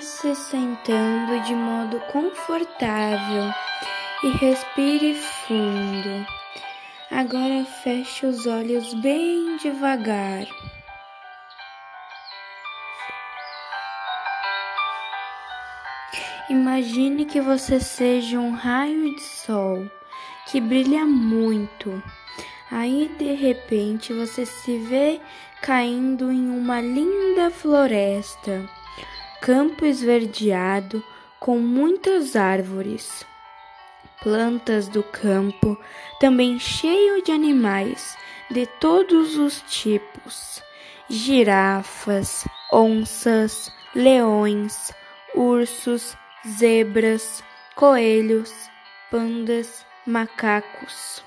se sentando de modo confortável e respire fundo. Agora feche os olhos bem devagar. Imagine que você seja um raio de sol que brilha muito. Aí de repente você se vê caindo em uma linda floresta, campo esverdeado com muitas árvores, plantas do campo, também cheio de animais de todos os tipos: girafas, onças, leões, ursos, zebras, coelhos, pandas, macacos.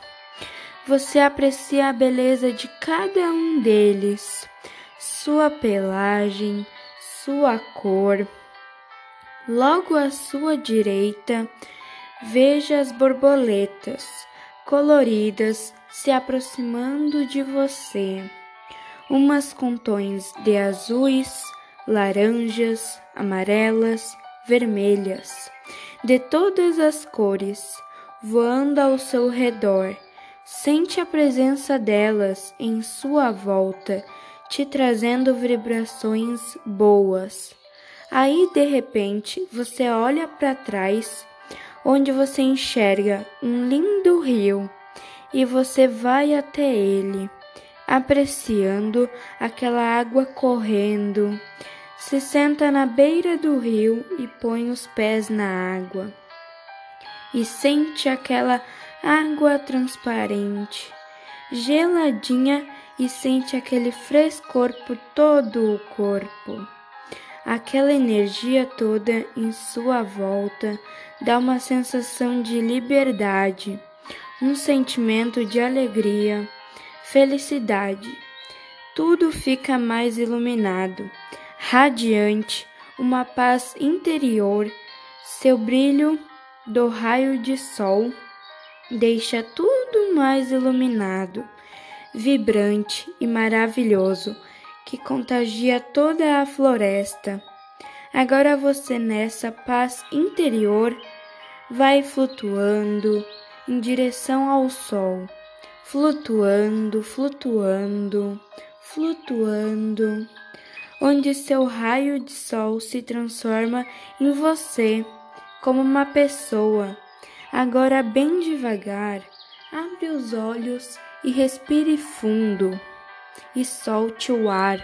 Você aprecia a beleza de cada um deles, sua pelagem, sua cor. Logo à sua direita, veja as borboletas coloridas se aproximando de você, umas com tons de azuis, laranjas, amarelas, vermelhas, de todas as cores, voando ao seu redor. Sente a presença delas em sua volta, te trazendo vibrações boas. Aí, de repente, você olha para trás, onde você enxerga um lindo rio, e você vai até ele, apreciando aquela água correndo se senta na beira do rio e põe os pés na água. E sente aquela água transparente, geladinha e sente aquele frescor por todo o corpo. Aquela energia toda em sua volta dá uma sensação de liberdade, um sentimento de alegria, felicidade. Tudo fica mais iluminado radiante, uma paz interior, seu brilho do raio de sol deixa tudo mais iluminado, vibrante e maravilhoso, que contagia toda a floresta. Agora você nessa paz interior vai flutuando em direção ao sol, flutuando, flutuando, flutuando onde seu raio de sol se transforma em você, como uma pessoa. Agora, bem devagar, abre os olhos e respire fundo e solte o ar.